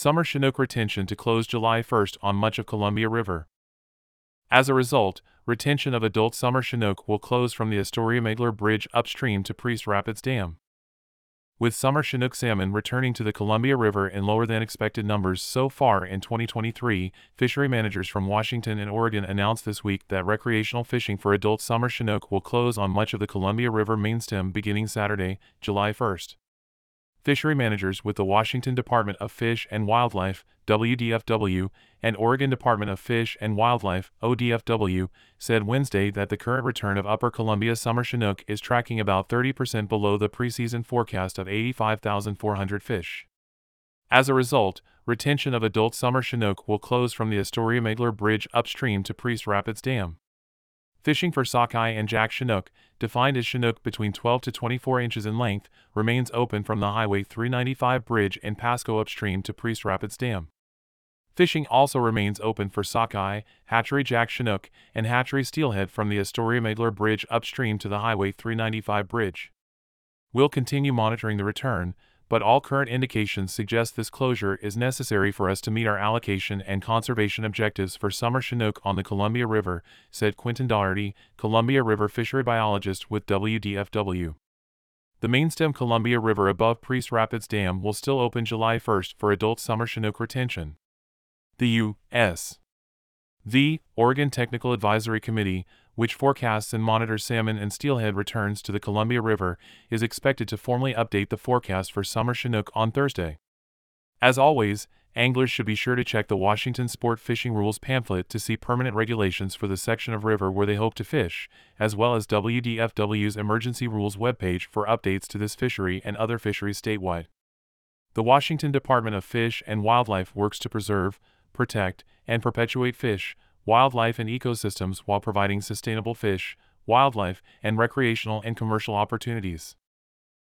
summer Chinook retention to close July 1st on much of Columbia River. As a result, retention of adult summer Chinook will close from the Astoria Megler Bridge upstream to Priest Rapids Dam. With summer Chinook salmon returning to the Columbia River in lower than expected numbers so far in 2023, fishery managers from Washington and Oregon announced this week that recreational fishing for adult summer Chinook will close on much of the Columbia River mainstem beginning Saturday, July 1st. Fishery managers with the Washington Department of Fish and Wildlife, WDFW, and Oregon Department of Fish and Wildlife, ODFW, said Wednesday that the current return of Upper Columbia summer Chinook is tracking about 30% below the preseason forecast of 85,400 fish. As a result, retention of adult summer Chinook will close from the Astoria Megler Bridge upstream to Priest Rapids Dam. Fishing for sockeye and jack Chinook, defined as Chinook between 12 to 24 inches in length, remains open from the Highway 395 bridge in Pasco upstream to Priest Rapids Dam. Fishing also remains open for sockeye, hatchery jack Chinook, and hatchery steelhead from the Astoria Megler Bridge upstream to the Highway 395 bridge. We'll continue monitoring the return, but all current indications suggest this closure is necessary for us to meet our allocation and conservation objectives for summer Chinook on the Columbia River, said Quentin Doherty, Columbia River fishery biologist with WDFW. The mainstem Columbia River above Priest Rapids Dam will still open July 1st for adult summer Chinook retention. The U.S. v. Oregon Technical Advisory Committee which forecasts and monitors salmon and steelhead returns to the Columbia River, is expected to formally update the forecast for summer Chinook on Thursday. As always, anglers should be sure to check the Washington Sport Fishing Rules pamphlet to see permanent regulations for the section of river where they hope to fish, as well as WDFW's Emergency Rules webpage for updates to this fishery and other fisheries statewide. The Washington Department of Fish and Wildlife works to preserve, protect, and perpetuate fish, wildlife and ecosystems while providing sustainable fish, wildlife, and recreational and commercial opportunities.